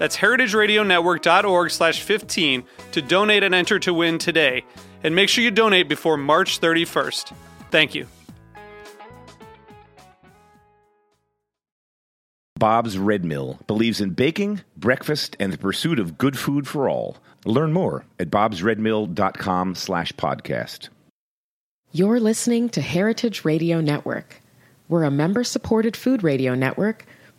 That's heritageradionetwork.org slash 15 to donate and enter to win today. And make sure you donate before March 31st. Thank you. Bob's Red Mill believes in baking, breakfast, and the pursuit of good food for all. Learn more at bobsredmill.com slash podcast. You're listening to Heritage Radio Network. We're a member-supported food radio network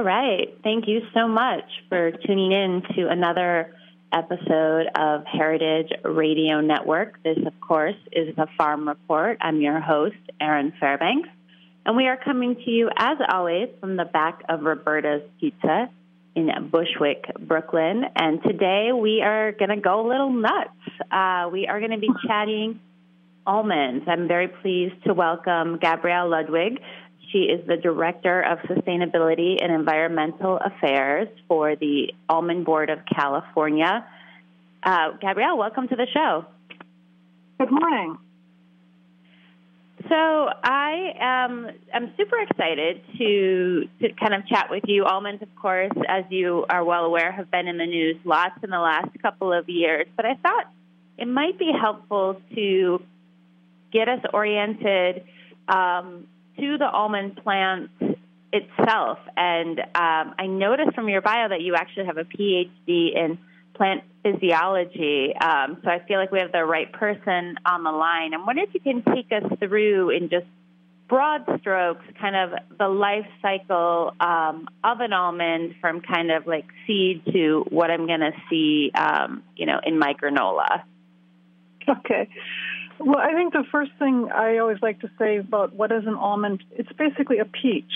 All right. Thank you so much for tuning in to another episode of Heritage Radio Network. This, of course, is the Farm Report. I'm your host, Erin Fairbanks. And we are coming to you, as always, from the back of Roberta's Pizza in Bushwick, Brooklyn. And today we are going to go a little nuts. Uh, we are going to be chatting almonds. I'm very pleased to welcome Gabriele Ludwig. She is the Director of Sustainability and Environmental Affairs for the Almond Board of California. Uh, Gabriele, welcome to the show. Good morning. So I am I'm super excited to to kind of chat with you. Almonds, of course, as you are well aware, have been in the news lots in the last couple of years. But I thought it might be helpful to get us oriented um, to the almond plant itself. And um, I noticed from your bio that you actually have a PhD in plant physiology. Um, so I feel like we have the right person on the line. I'm wondering if you can take us through in just broad strokes, kind of the life cycle um, of an almond from kind of like seed to what I'm going to see, um, you know, in my granola. Okay. Well, I think the first thing I always like to say about what is an almond, it's basically a peach.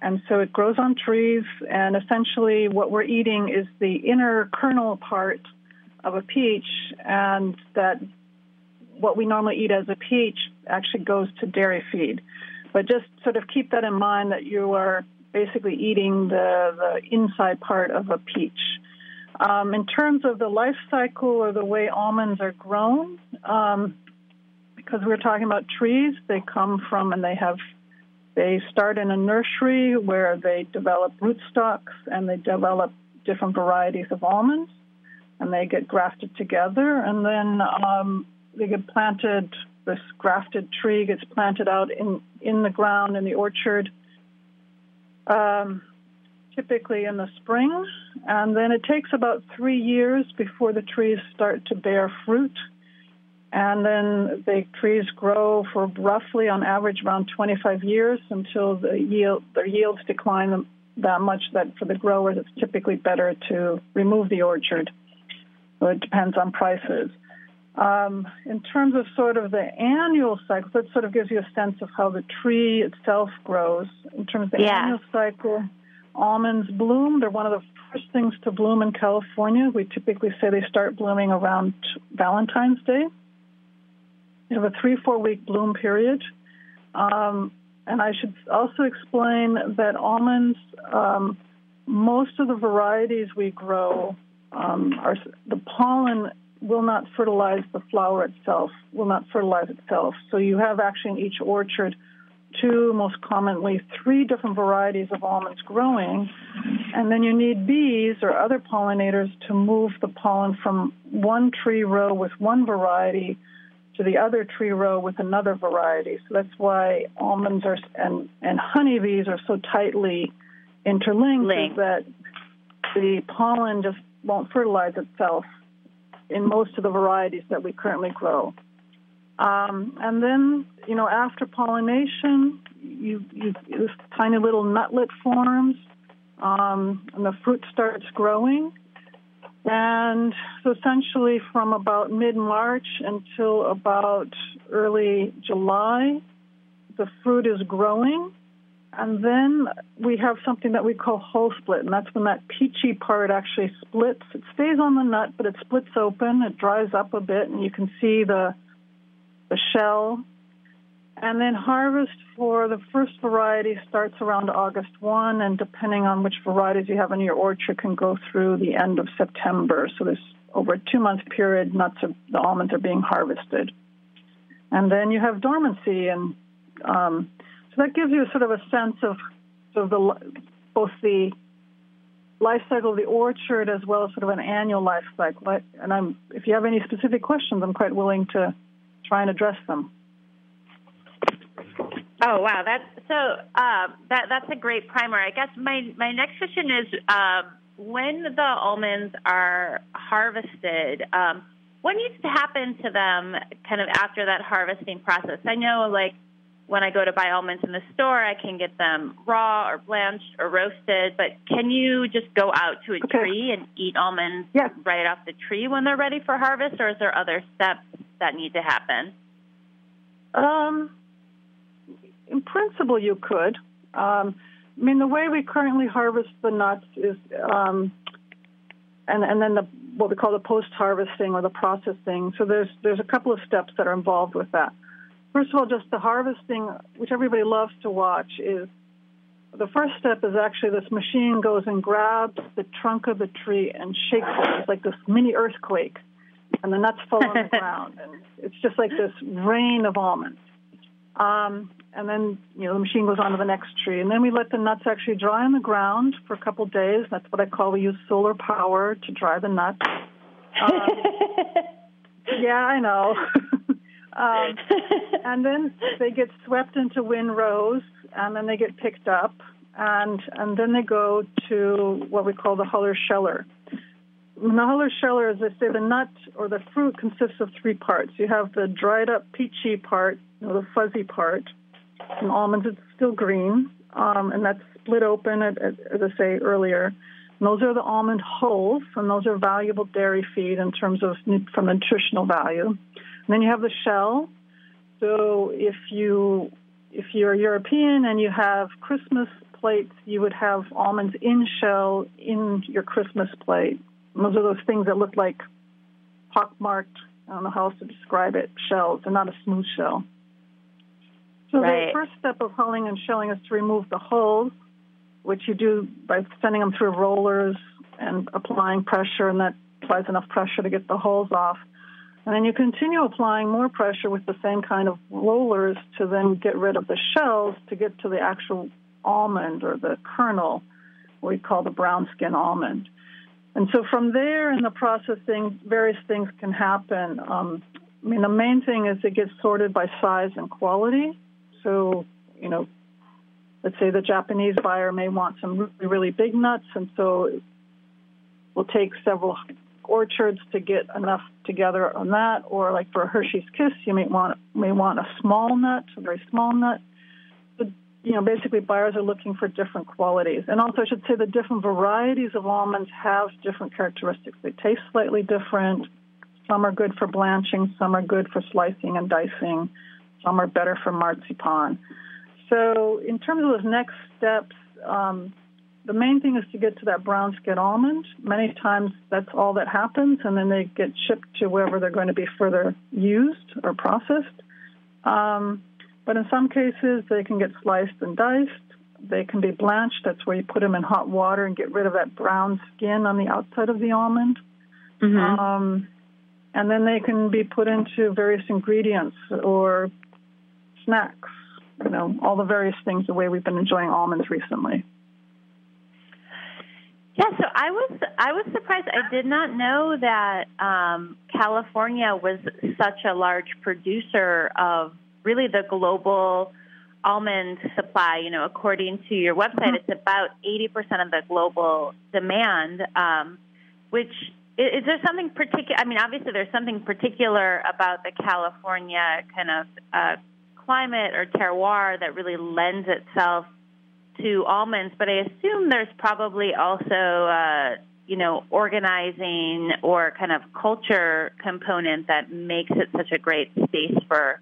And so it grows on trees, and essentially what we're eating is the inner kernel part of a peach, and that what we normally eat as a peach actually goes to dairy feed. But just sort of keep that in mind that you are basically eating the, the inside part of a peach. Um, in terms of the life cycle or the way almonds are grown, um, because we're talking about trees. They come from and they have they start in a nursery where they develop rootstocks and they develop different varieties of almonds, and they get grafted together, and then um, they get planted. This grafted tree gets planted out in in the ground in the orchard. Um, typically in the spring, and then it takes about three years before the trees start to bear fruit and then the trees grow for roughly on average around 25 years until the yield their yields decline that much that for the growers it's typically better to remove the orchard. So it depends on prices. Um, in terms of sort of the annual cycle, that sort of gives you a sense of how the tree itself grows. In terms of the yeah. annual cycle, almonds bloom. They're one of the first things to bloom in California. We typically say they start blooming around Valentine's Day. You have a three, four week bloom period. Um, and I should also explain that almonds, um, most of the varieties we grow, um, are the pollen will not fertilize the flower itself, will not fertilize itself. So you have actually in each orchard two, most commonly three different varieties of almonds growing. And then you need bees or other pollinators to move the pollen from one tree row with one variety to the other tree row with another variety. So that's why almonds are and, and honeybees are so tightly interlinked that the pollen just won't fertilize itself in most of the varieties that we currently grow. Um, and then, you know, after pollination, you, you this tiny little nutlet forms, um, and the fruit starts growing. And so essentially from about mid-March until about early July, the fruit is growing. And then we have something that we call hull split, and that's when that peachy part actually splits. It stays on the nut, but it splits open. It dries up a bit, and you can see the the shell. And then harvest for the first variety starts around August 1, and depending on which varieties you have in your orchard, can go through the end of September. So there's over a two month period, nuts are, the almonds are being harvested. And then you have dormancy, and um, so that gives you sort of a sense of of the both the life cycle of the orchard as well as sort of an annual life cycle. And I'm, if you have any specific questions, I'm quite willing to try and address them. Oh wow, that's so uh, that that's a great primer. I guess my my next question is um, when the almonds are harvested, um, what needs to happen to them kind of after that harvesting process? I know like when I go to buy almonds in the store, I can get them raw or blanched or roasted. But can you just go out to a okay. tree and eat almonds yes. right off the tree when they're ready for harvest, or is there other steps that need to happen? Um, in principle, you could. Um, I mean, the way we currently harvest the nuts is, um, and and then the what we call the post harvesting or the processing. So there's there's a couple of steps that are involved with that. First of all, just the harvesting, which everybody loves to watch, is the first step is actually this machine goes and grabs the trunk of the tree and shakes it. It's like this mini earthquake, and the nuts fall on the ground, and it's just like this rain of almonds. Um, and then you know the machine goes on to the next tree, and then we let the nuts actually dry on the ground for a couple of days. That's what I call we use solar power to dry the nuts. Um, yeah, I know. Um, and then they get swept into windrows, and then they get picked up, and and then they go to what we call the huller sheller. Huller sheller, as I say, the nut or the fruit consists of three parts. You have the dried up peachy part, you know, the fuzzy part. In almonds, it's still green, um, and that's split open, as I say earlier. And those are the almond hulls, and those are valuable dairy feed in terms of from nutritional value. And then you have the shell. So if you if you're European and you have Christmas plates, you would have almonds in shell in your Christmas plate. And those are those things that look like pockmarked. I don't know how else to describe it. Shells. They're not a smooth shell. So right. the first step of hulling and shelling is to remove the hulls, which you do by sending them through rollers and applying pressure, and that applies enough pressure to get the hulls off. And then you continue applying more pressure with the same kind of rollers to then get rid of the shells to get to the actual almond or the kernel, what we call the brown skin almond. And so from there in the processing, various things can happen. Um, I mean, the main thing is it gets sorted by size and quality. So, you know, let's say the Japanese buyer may want some really, really big nuts, and so it will take several orchards to get enough together on that, or like for a Hershey's Kiss, you may want may want a small nut, a very small nut. You know, basically, buyers are looking for different qualities, and also I should say the different varieties of almonds have different characteristics. They taste slightly different. Some are good for blanching, some are good for slicing and dicing, some are better for marzipan. So, in terms of those next steps. Um, the main thing is to get to that brown skin almond. Many times that's all that happens, and then they get shipped to wherever they're going to be further used or processed. Um, But in some cases, they can get sliced and diced. They can be blanched. That's where you put them in hot water and get rid of that brown skin on the outside of the almond. Mm-hmm. Um, and then they can be put into various ingredients or snacks. You know, all the various things. The way we've been enjoying almonds recently. Yeah, so I was I was surprised. I did not know that um, California was such a large producer of really the global almond supply. You know, according to your website, mm-hmm. it's about eighty percent of the global demand. Um, which is, is there something particular? I mean, obviously, there's something particular about the California kind of uh, climate or terroir that really lends itself to almonds, but I assume there's probably also, uh, you know, organizing or kind of culture component that makes it such a great space for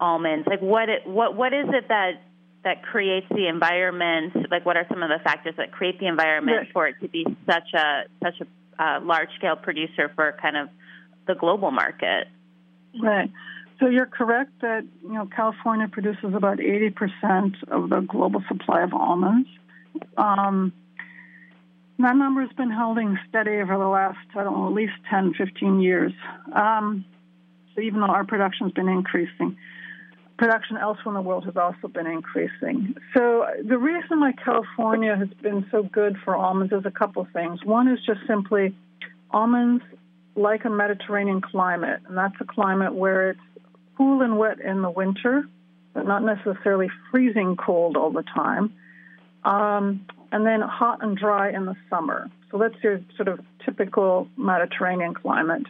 almonds. Like, what it, what what is it that that creates the environment? Like, what are some of the factors that create the environment for it to be such a such a uh, large scale producer for kind of the global market? Right. So you're correct that you know California produces about 80% of the global supply of almonds. Um, that number has been holding steady over the last, I don't know, at least 10, 15 years. Um, so even though our production has been increasing, production elsewhere in the world has also been increasing. So the reason why California has been so good for almonds is a couple of things. One is just simply almonds like a Mediterranean climate, and that's a climate where it's cool and wet in the winter, but not necessarily freezing cold all the time. Um, and then hot and dry in the summer. So that's your sort of typical Mediterranean climate.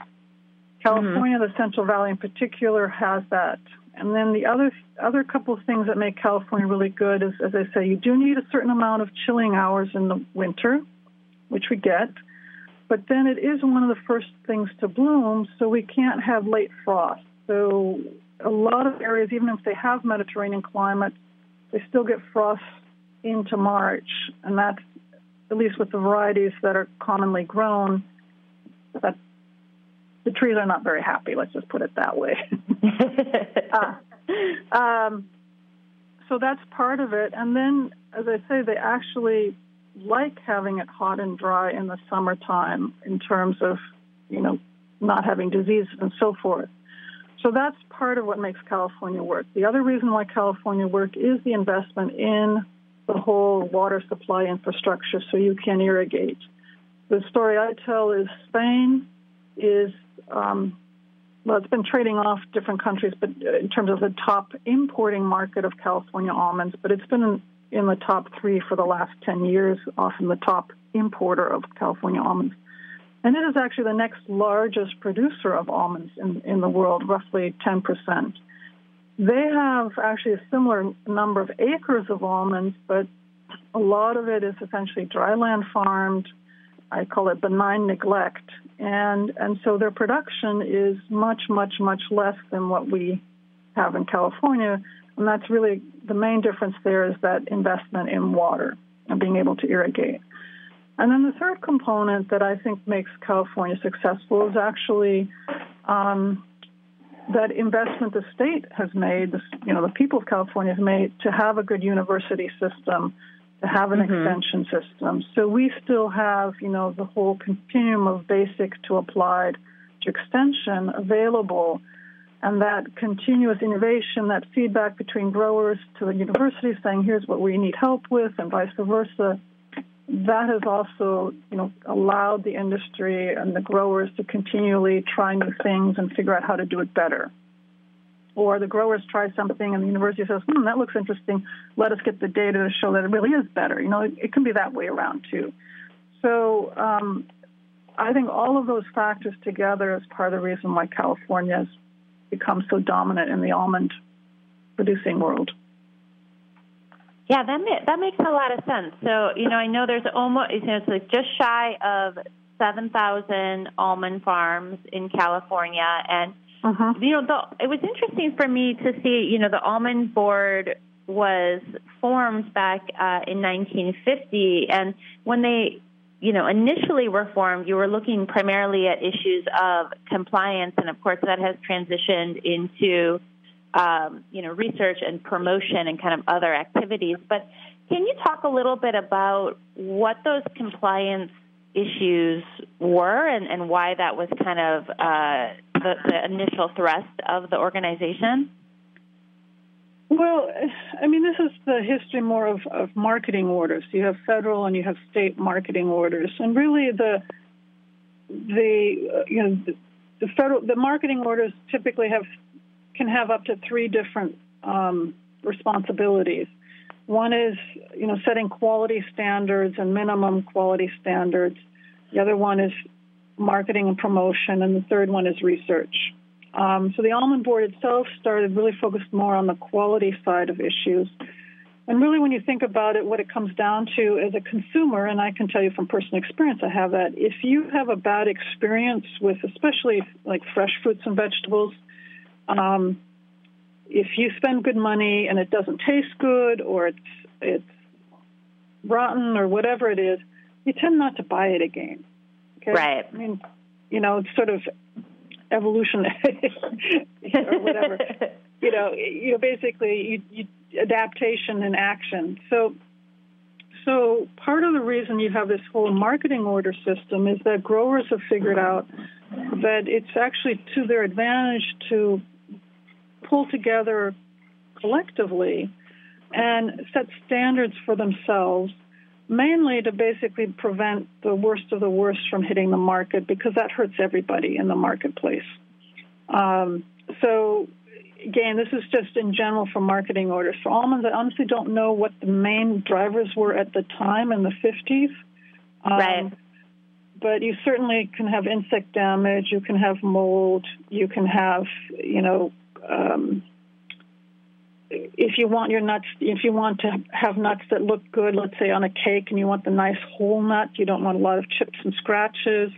California, mm-hmm. the Central Valley in particular, has that. And then the other other couple of things that make California really good is, as I say, you do need a certain amount of chilling hours in the winter, which we get. But then it is one of the first things to bloom, so we can't have late frost. So a lot of areas, even if they have Mediterranean climate, they still get frost into March, and that's at least with the varieties that are commonly grown. That trees are not very happy. Let's just put it that way. uh, um, so that's part of it. And then, as I say, they actually like having it hot and dry in the summertime in terms of, you know, not having diseases and so forth. So that's part of what makes California work. The other reason why California work is the investment in the whole water supply infrastructure so you can irrigate. The story I tell is Spain is, um, well, it's been trading off different countries, but in terms of the top importing market of California almonds, but it's been in, in the top three for the last 10 years, often the top importer of California almonds. And it is actually the next largest producer of almonds in, in the world, roughly 10%. They have actually a similar number of acres of almonds, but a lot of it is essentially dryland farmed. I call it benign neglect. And, and so their production is much, much, much less than what we have in California. And that's really the main difference there is that investment in water and being able to irrigate. And then the third component that I think makes California successful is actually um, that investment the state has made, you know, the people of California have made to have a good university system, to have an mm-hmm. extension system. So we still have, you know, the whole continuum of basic to applied to extension available. And that continuous innovation, that feedback between growers to the university saying, here's what we need help with, and vice versa, that has also, you know, allowed the industry and the growers to continually try new things and figure out how to do it better. Or the growers try something and the university says, hmm, that looks interesting. Let us get the data to show that it really is better. You know, it, it can be that way around too. So um, I think all of those factors together is part of the reason why California has become so dominant in the almond producing world. Yeah, that ma- that makes a lot of sense. So you know, I know there's almost you know, it's like just shy of seven thousand almond farms in California, and uh-huh. you know, the, it was interesting for me to see. You know, the almond board was formed back uh, in 1950, and when they you know, initially were formed, you were looking primarily at issues of compliance, and of course, that has transitioned into um, you know, research and promotion and kind of other activities. But can you talk a little bit about what those compliance issues were and, and why that was kind of uh, the, the initial thrust of the organization? Well, I mean, this is the history more of, of marketing orders. You have federal and you have state marketing orders, and really the the you know the, the federal the marketing orders typically have can have up to three different um, responsibilities. One is you know setting quality standards and minimum quality standards. The other one is marketing and promotion, and the third one is research. Um, so the almond board itself started really focused more on the quality side of issues. And really, when you think about it, what it comes down to as a consumer, and I can tell you from personal experience, I have that. If you have a bad experience with, especially like fresh fruits and vegetables, um, if you spend good money and it doesn't taste good, or it's it's rotten, or whatever it is, you tend not to buy it again. Okay? Right. I mean, you know, it's sort of evolution or whatever. you know, you know, basically, you, you, adaptation and action. So, so part of the reason you have this whole marketing order system is that growers have figured out that it's actually to their advantage to pull together collectively and set standards for themselves mainly to basically prevent the worst of the worst from hitting the market because that hurts everybody in the marketplace. Um, so, again, this is just in general for marketing orders. For almonds, I honestly don't know what the main drivers were at the time in the 50s. Um, right. But you certainly can have insect damage, you can have mold, you can have, you know, um, if you want your nuts, if you want to have nuts that look good, let's say on a cake, and you want the nice whole nut, you don't want a lot of chips and scratches.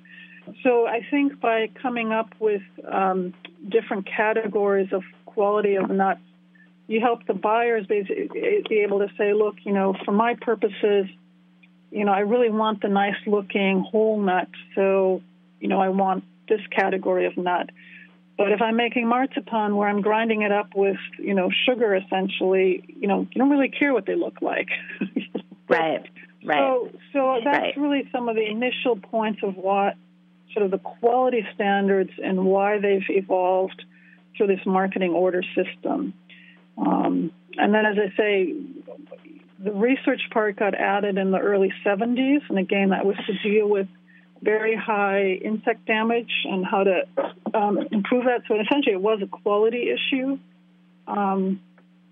So I think by coming up with um, different categories of quality of nuts, you help the buyers be, be able to say, look, you know, for my purposes, you know, I really want the nice looking whole nut, so you know, I want this category of nut. But if I'm making marzipan where I'm grinding it up with, you know, sugar essentially, you know, you don't really care what they look like. right. Right. So, so that's right. really some of the initial points of what sort of the quality standards and why they've evolved through this marketing order system. Um, and then, as I say, the research part got added in the early 70s, and again, that was to deal with very high insect damage and how to um, improve that. So essentially, it was a quality issue um,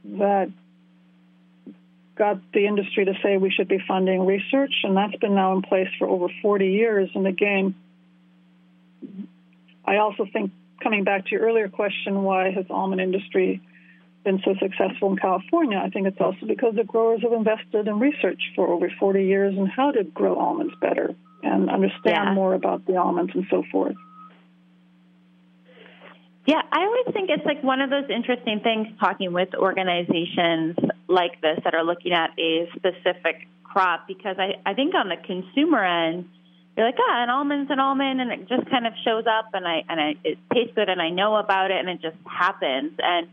that got the industry to say we should be funding research, and that's been now in place for over 40 years. And again, I also think coming back to your earlier question, why has almond industry been so successful in California? I think it's also because the growers have invested in research for over 40 years and how to grow almonds better and understand yeah. more about the almonds and so forth. Yeah, I always think it's like one of those interesting things talking with organizations like this that are looking at a specific crop because I, I think on the consumer end, you're like, ah, an almond's an almond, and it just kind of shows up, and I and I, it tastes good, and I know about it, and it just happens. And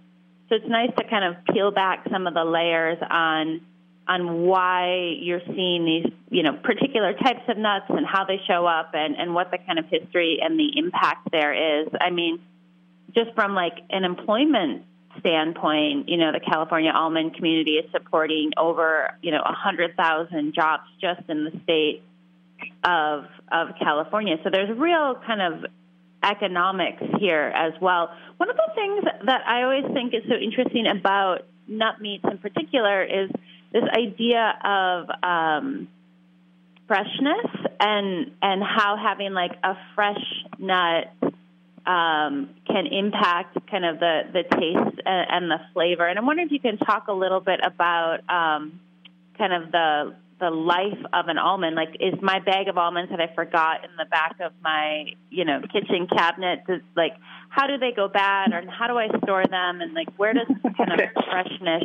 so it's nice to kind of peel back some of the layers on on why you're seeing these, you know, particular types of nuts and how they show up and, and what the kind of history and the impact there is. I mean, just from like an employment standpoint, you know, the California almond community is supporting over, you know, 100,000 jobs just in the state of of California. So there's real kind of economics here as well. One of the things that I always think is so interesting about nut meats in particular is this idea of um, freshness and and how having like a fresh nut um, can impact kind of the the taste and, and, the flavor. And I'm wondering if you can talk a little bit about um, kind of the the life of an almond. Like, is my bag of almonds that I forgot in the back of my you know kitchen cabinet? Does, like, how do they go bad, or how do I store them? And like, where does kind of freshness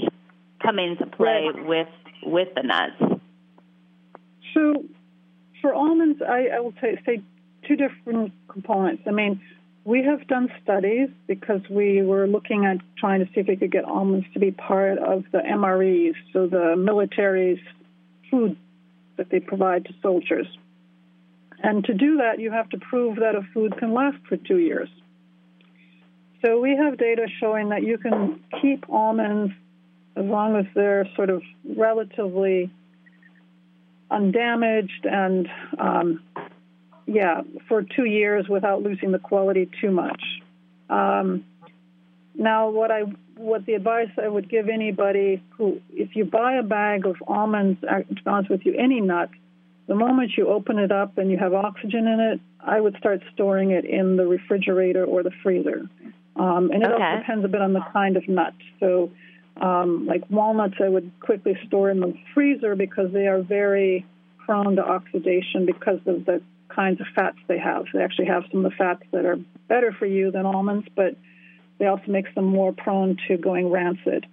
come into play right. with with the nuts? So, for almonds, I, I will say, say two different components. I mean, we have done studies because we were looking at trying to see if we could get almonds to be part of the MREs, so the military's food that they provide to soldiers. And to do that, you have to prove that a food can last for two years. So we have data showing that you can keep almonds as long as they're sort of relatively undamaged and um, yeah, for two years without losing the quality too much. Um, now, what I what the advice I would give anybody who, if you buy a bag of almonds, to be honest with you, any nut, the moment you open it up and you have oxygen in it, I would start storing it in the refrigerator or the freezer. Um, and it okay. also depends a bit on the kind of nut. So, um, like walnuts, I would quickly store in the freezer because they are very prone to oxidation because of the kinds of fats they have. They actually have some of the fats that are better for you than almonds, but they also makes them more prone to going rancid.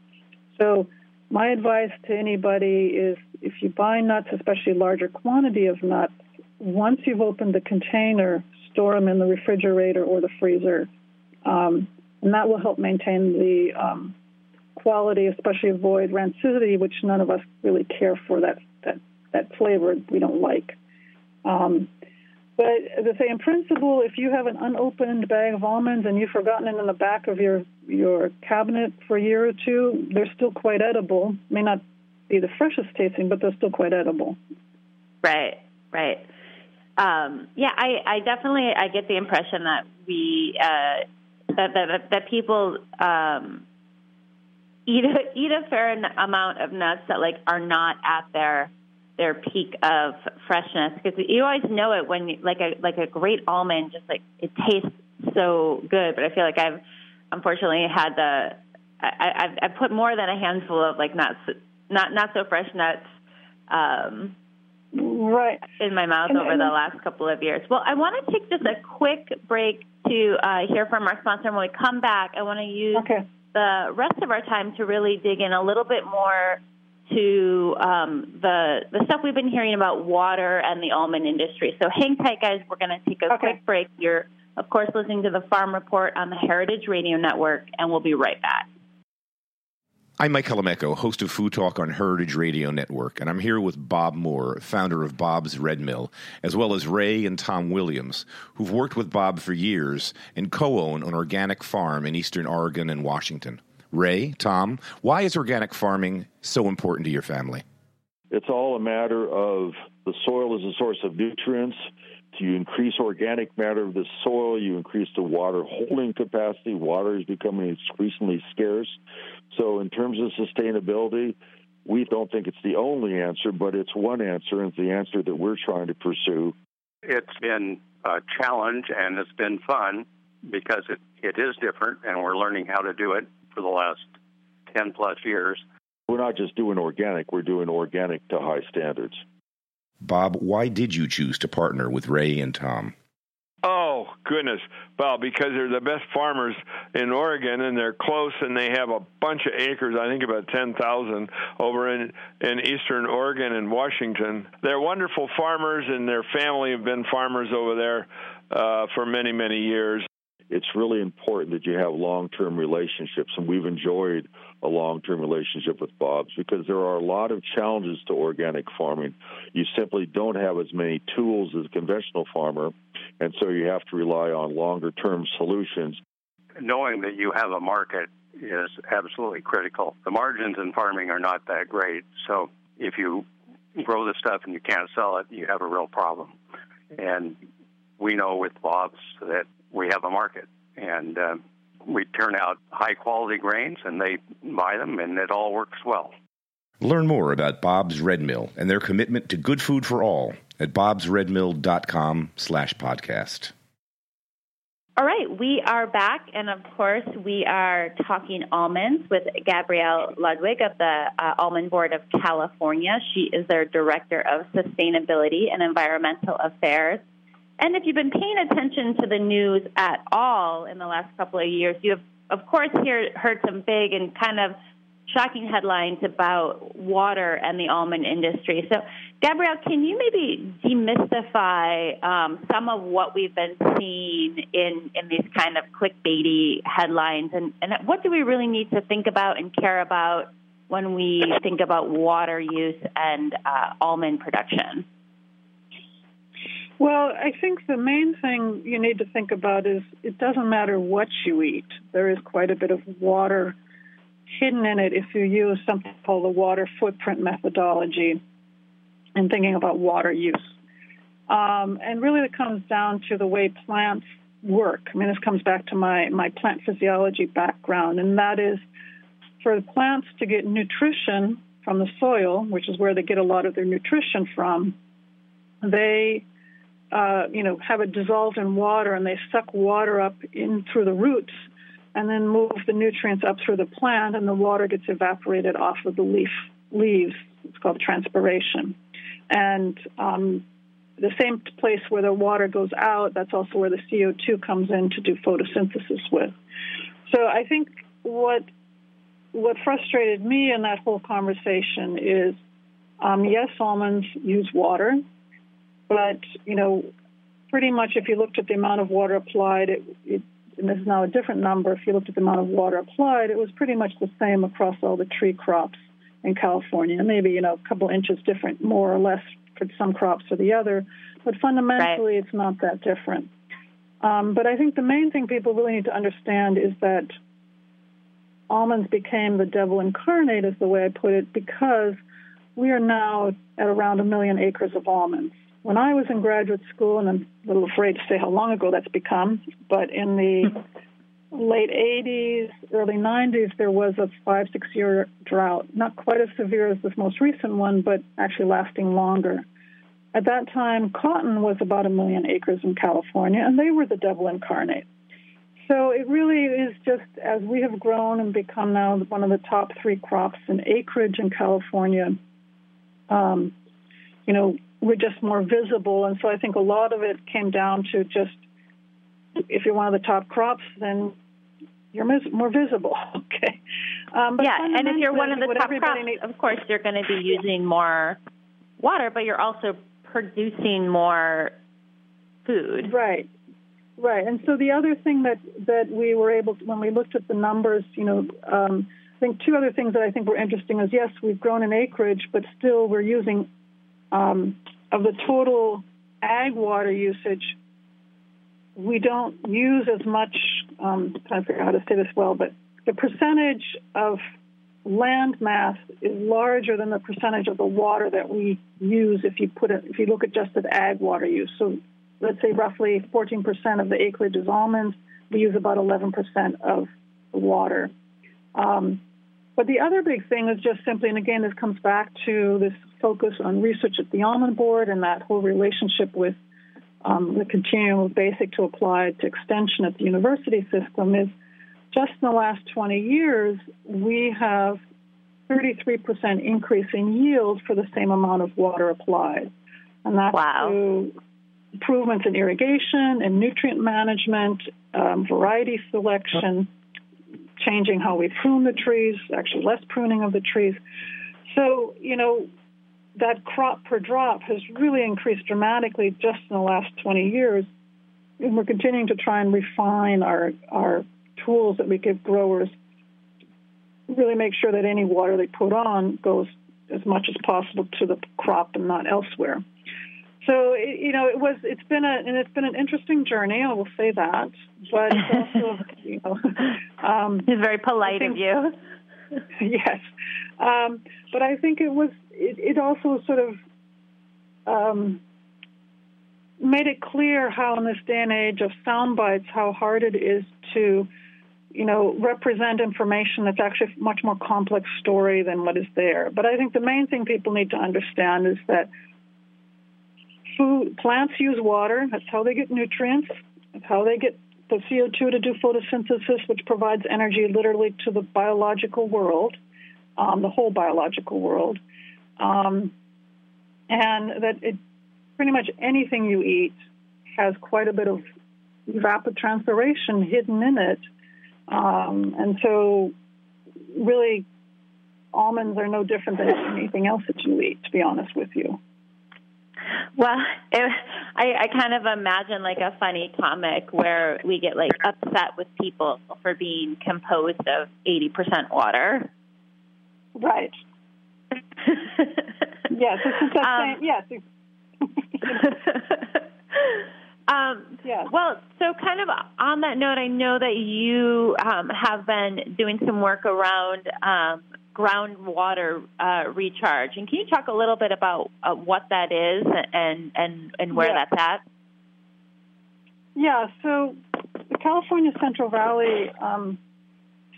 So my advice to anybody is if you buy nuts, especially larger quantity of nuts, once you've opened the container, store them in the refrigerator or the freezer, um, and that will help maintain the um, quality, especially avoid rancidity, which none of us really care for. That that that flavor we don't like. Um, but the same principle, if you have an unopened bag of almonds and you've forgotten it in the back of your your cabinet for a year or two, they're still quite edible. May not be the freshest tasting, but they're still quite edible. Right, right. Um, yeah, I, I definitely I get the impression that we uh, that, that that people um, eat a, eat a fair amount of nuts that like are not at their their peak of freshness because you always know it when you, like a like a great almond just like it tastes so good. But i feel like i've unfortunately had the I, I've, I've put more than a handful of like not not not so fresh nuts um right. in my mouth and, over and the last couple of years. Well i want to take just a quick break to uh, hear from our sponsor. And when we come back i want to use okay. The rest of our time to really dig in a little bit more to um, the the stuff we've been hearing about water and the almond industry. So hang tight, guys. We're going to take a okay. quick break. You're, of course, listening to the Farm Report on the Heritage Radio Network, and we'll be right back. I'm Mike Colameco, host of Food Talk on Heritage Radio Network, and I'm here with Bob Moore, founder of Bob's Red Mill, as well as Ray and Tom Williams, who've worked with Bob for years and co own an organic farm in eastern Oregon and Washington. Ray, Tom, why is organic farming so important to your family? It's all a matter of the soil is a source of nutrients. You increase organic matter of the soil, you increase the water holding capacity. Water is becoming increasingly scarce. So, in terms of sustainability, we don't think it's the only answer, but it's one answer, and it's the answer that we're trying to pursue. It's been a challenge and it's been fun because it, it is different, and we're learning how to do it for the last 10 plus years. We're not just doing organic, we're doing organic to high standards. Bob, why did you choose to partner with Ray and Tom? Oh, goodness. Well, because they're the best farmers in Oregon and they're close and they have a bunch of acres, I think about 10,000 over in, in eastern Oregon and Washington. They're wonderful farmers and their family have been farmers over there uh, for many, many years it's really important that you have long term relationships. And we've enjoyed a long term relationship with Bob's because there are a lot of challenges to organic farming. You simply don't have as many tools as a conventional farmer, and so you have to rely on longer term solutions. Knowing that you have a market is absolutely critical. The margins in farming are not that great, so if you grow the stuff and you can't sell it, you have a real problem. And we know with Bob's that we have a market, and uh, we turn out high quality grains, and they buy them, and it all works well. Learn more about Bob's Red Mill and their commitment to good food for all at bobsredmill.com slash podcast. All right, we are back, and of course, we are talking almonds with Gabriele Ludwig of the uh, Almond Board of California. She is their Director of Sustainability and Environmental Affairs. And if you've been paying attention to the news at all in the last couple of years, you have, of course, hear, heard some big and kind of shocking headlines about water and the almond industry. So, Gabriele, can you maybe demystify um, some of what we've been seeing in, in these kind of clickbaity headlines? And, and what do we really need to think about and care about when we think about water use and uh, almond production? Well, I think the main thing you need to think about is it doesn't matter what you eat. There is quite a bit of water hidden in it if you use something called the water footprint methodology and thinking about water use. Um, and really, it comes down to the way plants work. I mean, this comes back to my, my plant physiology background, and that is for the plants to get nutrition from the soil, which is where they get a lot of their nutrition from, they uh, you know, have it dissolved in water and they suck water up in through the roots and then move the nutrients up through the plant and the water gets evaporated off of the leaf leaves. It's called transpiration. And um, the same place where the water goes out, that's also where the CO2 comes in to do photosynthesis with. So I think what what frustrated me in that whole conversation is um, yes, almonds use water, but, you know, pretty much if you looked at the amount of water applied, it, it, and this is now a different number, if you looked at the amount of water applied, it was pretty much the same across all the tree crops in California. Maybe, you know, a couple inches different, more or less for some crops or the other. But fundamentally, right. it's not that different. Um, but I think the main thing people really need to understand is that almonds became the devil incarnate, is the way I put it, because we are now at around a million acres of almonds when I was in graduate school, and I'm a little afraid to say how long ago that's become, but in the late 80s, early 90s, there was a five, six year drought. Not quite as severe as this most recent one, but actually lasting longer. At that time, cotton was about a million acres in California, and they were the devil incarnate. So it really is just as we have grown and become now one of the top three crops in acreage in California. Um, you know, we're just more visible. And so I think a lot of it came down to just if you're one of the top crops, then you're more visible. Okay. Um, yeah, and if you're one of the top crops, needs- of course, you're going to be using more water, but you're also producing more food. Right. Right. And so the other thing that, that we were able to, when we looked at the numbers, you know, um, I think two other things that I think were interesting is yes, we've grown in acreage, but still we're using um, of the total ag water usage, we don't use as much. Um, I'm trying to figure out how to say this well, but the percentage of land mass is larger than the percentage of the water that we use if you put it if you look at just at ag water use. So let's say roughly 14% of the acreage is almonds. We use about 11% of the water. Um, but the other big thing is just simply, and again, this comes back to this focus on research at the Almond Board and that whole relationship with um, the continuum of basic to applied to extension at the university system is just in the last 20 years, we have 33% increase in yield for the same amount of water applied. And that's wow. through improvements in irrigation and nutrient management, um, variety selection, changing how we prune the trees, actually less pruning of the trees. So, you know, that crop per drop has really increased dramatically just in the last 20 years. And we're continuing to try and refine our, our tools that we give growers, really make sure that any water they put on goes as much as possible to the crop and not elsewhere. So you know, it was it's been a and it's been an interesting journey. I will say that, but it's also you know, um, it's very polite think, of you. yes, um, but I think it was it, it also sort of um, made it clear how, in this day and age of sound bites, how hard it is to, you know, represent information that's actually a much more complex story than what is there. But I think the main thing people need to understand is that food plants use water. That's how they get nutrients. That's how they get the CO2 to do photosynthesis, which provides energy literally to the biological world, um, the whole biological world um, and that it, pretty much anything you eat has quite a bit of evapotranspiration hidden in it. Um, and so, really, almonds are no different than anything else that you eat, to be honest with you. Well, it, I, I kind of imagine like a funny comic where we get like upset with people for being composed of 80% water. Right. yes, it's the um, same. Yes. um, yeah. Well, so kind of on that note, I know that you um, have been doing some work around um, groundwater uh, recharge. And can you talk a little bit about uh, what that is and and and where yeah. that's at? Yeah. So the California Central Valley um,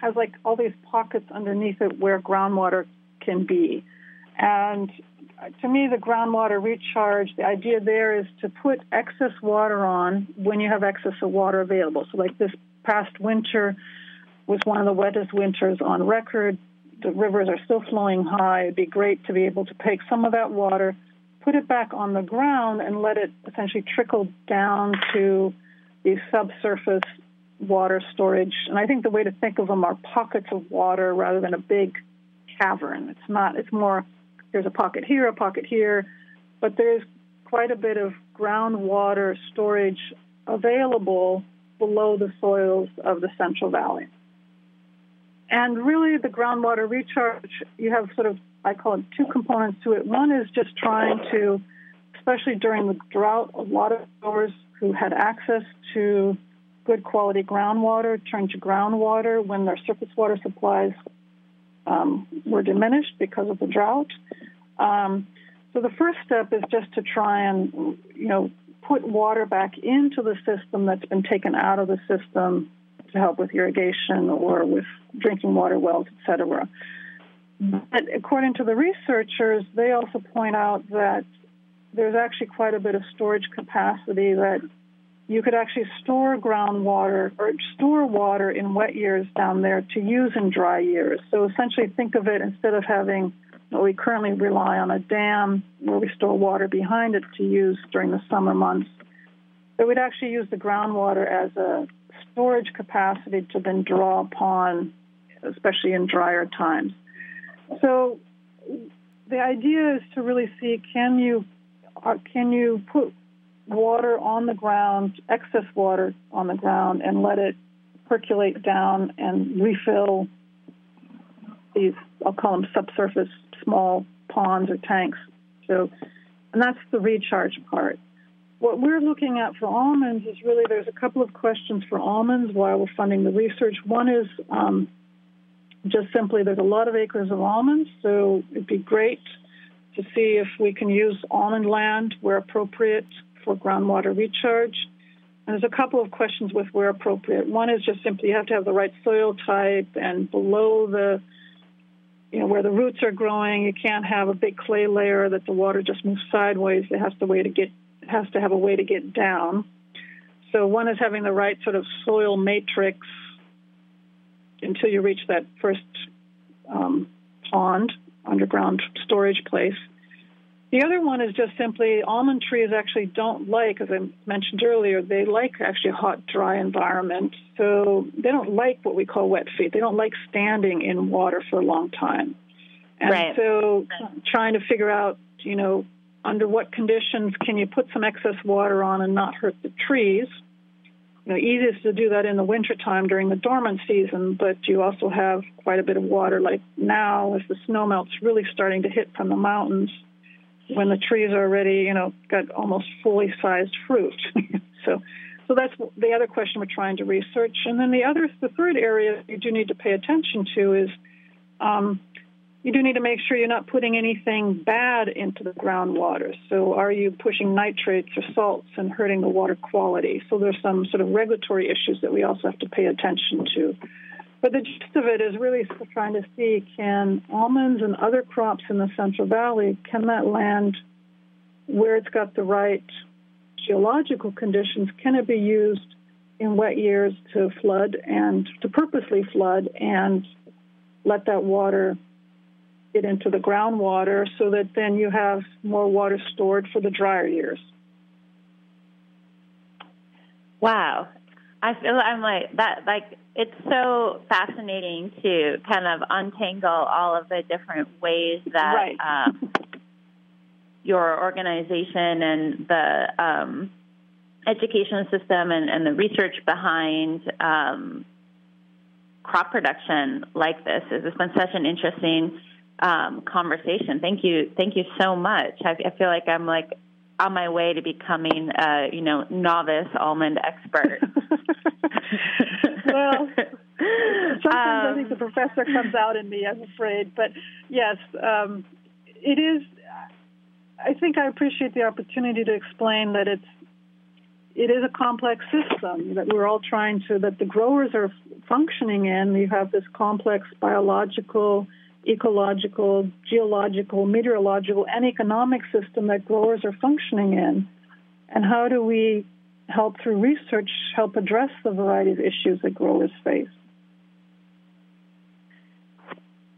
has like all these pockets underneath it where groundwater can be, and to me, the groundwater recharge, the idea there is to put excess water on when you have excess of water available. So, like this past winter was one of the wettest winters on record the rivers are still flowing high, it'd be great to be able to take some of that water, put it back on the ground, and let it essentially trickle down to these subsurface water storage. And I think the way to think of them are pockets of water rather than a big cavern. It's not, it's more, there's a pocket here, a pocket here, but there's quite a bit of groundwater storage available below the soils of the Central Valley. And really, the groundwater recharge, you have sort of, I call it two components to it. One is just trying to, especially during the drought, a lot of growers who had access to good quality groundwater turned to groundwater when their surface water supplies um, were diminished because of the drought. Um, so the first step is just to try and, you know, put water back into the system that's been taken out of the system to help with irrigation or with drinking water wells, et cetera. But according to the researchers, they also point out that there's actually quite a bit of storage capacity that you could actually store groundwater or store water in wet years down there to use in dry years. So essentially, think of it instead of having we currently rely on a dam where we store water behind it to use during the summer months, that we'd actually use the groundwater as a storage capacity to then draw upon, especially in drier times. So the idea is to really see can you uh, can you put water on the ground, excess water on the ground, and let it percolate down and refill these I'll call them subsurface small ponds or tanks. So, and that's the recharge part. What we're looking at for almonds is really there's a couple of questions for almonds while we're funding the research. One is um, just simply there's a lot of acres of almonds, so it'd be great to see if we can use almond land where appropriate for groundwater recharge. And there's a couple of questions with where appropriate. One is just simply you have to have the right soil type, and below the you know where the roots are growing, you can't have a big clay layer that the water just moves sideways. It has to way to get has to have a way to get down. So one is having the right sort of soil matrix until you reach that first um, pond, underground storage place. The other one is just simply almond trees actually don't like, as I mentioned earlier, they like actually a hot, dry environment. So they don't like what we call wet feet. They don't like standing in water for a long time. And right. so trying to figure out, you know, under what conditions can you put some excess water on and not hurt the trees? You know, easiest to do that in the wintertime during the dormant season, but you also have quite a bit of water like now as the snow melt's really starting to hit from the mountains when the trees are already, you know, got almost fully sized fruit. so so that's the other question we're trying to research. And then the other the third area you do need to pay attention to is um, you do need to make sure you're not putting anything bad into the groundwater. So, are you pushing nitrates or salts and hurting the water quality? So, there's some sort of regulatory issues that we also have to pay attention to. But the gist of it is really trying to see can almonds and other crops in the Central Valley, can that land where it's got the right geological conditions, can it be used in wet years to flood and to purposely flood and let that water get into the groundwater so that then you have more water stored for the drier years. Wow. I feel I'm like that. Like it's so fascinating to kind of untangle all of the different ways that right. um, your organization and the um, education system and, and, the research behind um, crop production like this is. It's been such an interesting um, conversation. Thank you, thank you so much. I, I feel like I'm like on my way to becoming a you know novice almond expert. well, sometimes um, I think the um, professor comes out in me. I'm afraid, but yes, um, it is. I think I appreciate the opportunity to explain that it's it is a complex system that we're all trying to that the growers are functioning in. You have this complex biological ecological, geological, meteorological, and economic system that growers are functioning in. And how do we help through research help address the variety of issues that growers face?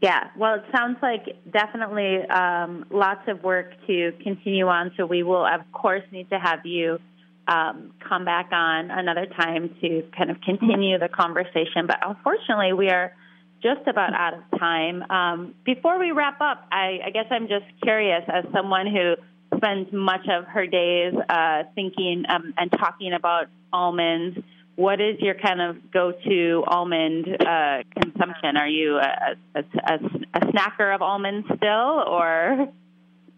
Yeah, well, it sounds like definitely um, lots of work to continue on. So we will, of course, need to have you um, come back on another time to kind of continue the conversation. But unfortunately, we are just about out of time. Um, before we wrap up, I, I, guess I'm just curious, as someone who spends much of her days uh, thinking um, and talking about almonds, what is your kind of go-to almond uh, consumption? Are you a, a, a, a, snacker of almonds still, or?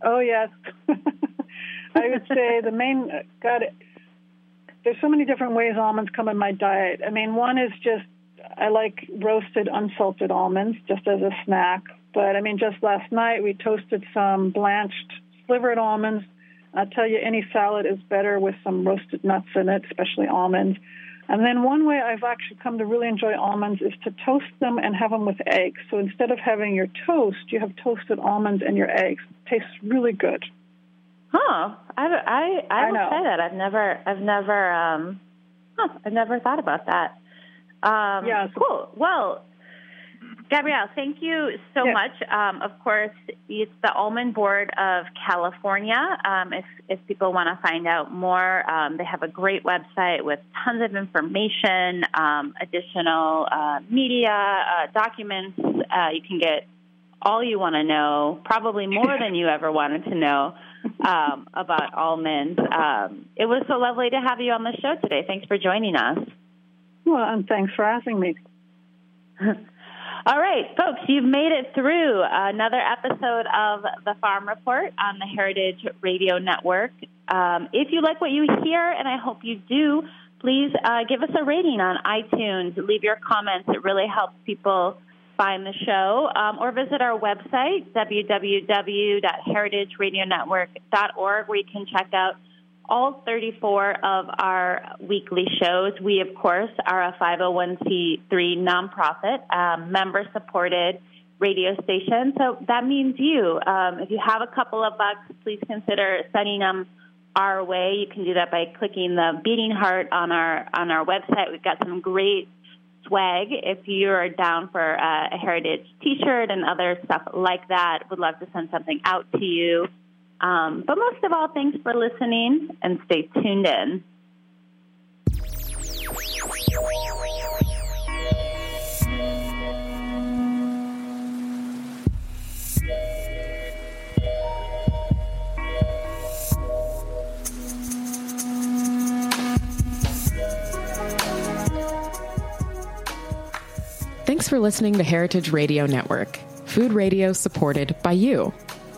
Oh yes, I would say the main. God, there's so many different ways almonds come in my diet. I mean, one is just I like roasted unsalted almonds just as a snack. But I mean, just last night we toasted some blanched slivered almonds. I'll tell you, any salad is better with some roasted nuts in it, especially almonds. And then one way I've actually come to really enjoy almonds is to toast them and have them with eggs. So instead of having your toast, you have toasted almonds and your eggs. It tastes really good. Huh. I I I, I will say that I've never I've never um huh, I've never thought about that. Um, yeah. Cool. Well, Gabriele, thank you so yes. much. Um, of course, it's the Almond Board of California. Um, if, if people want to find out more, um, they have a great website with tons of information, um, additional uh, media, uh, documents. Uh, you can get all you want to know, probably more than you ever wanted to know um, about almonds. Um, it was so lovely to have you on the show today. Thanks for joining us. Well, and thanks for asking me. All right, folks, you've made it through another episode of the Farm Report on the Heritage Radio Network. Um, if you like what you hear, and I hope you do, please uh, give us a rating on iTunes. Leave your comments. It really helps people find the show. Um, or visit our website, www.heritageradionetwork.org, where you can check out all 34 of our weekly shows. We, of course, are a 501c3 nonprofit, um, member supported radio station. So that means you. Um, if you have a couple of bucks, please consider sending them our way. You can do that by clicking the beating heart on our on our website. We've got some great swag if you're down for a heritage t-shirt and other stuff like that would love to send something out to you um, but most of all, thanks for listening and stay tuned in. Thanks for listening to Heritage Radio Network, food radio supported by you.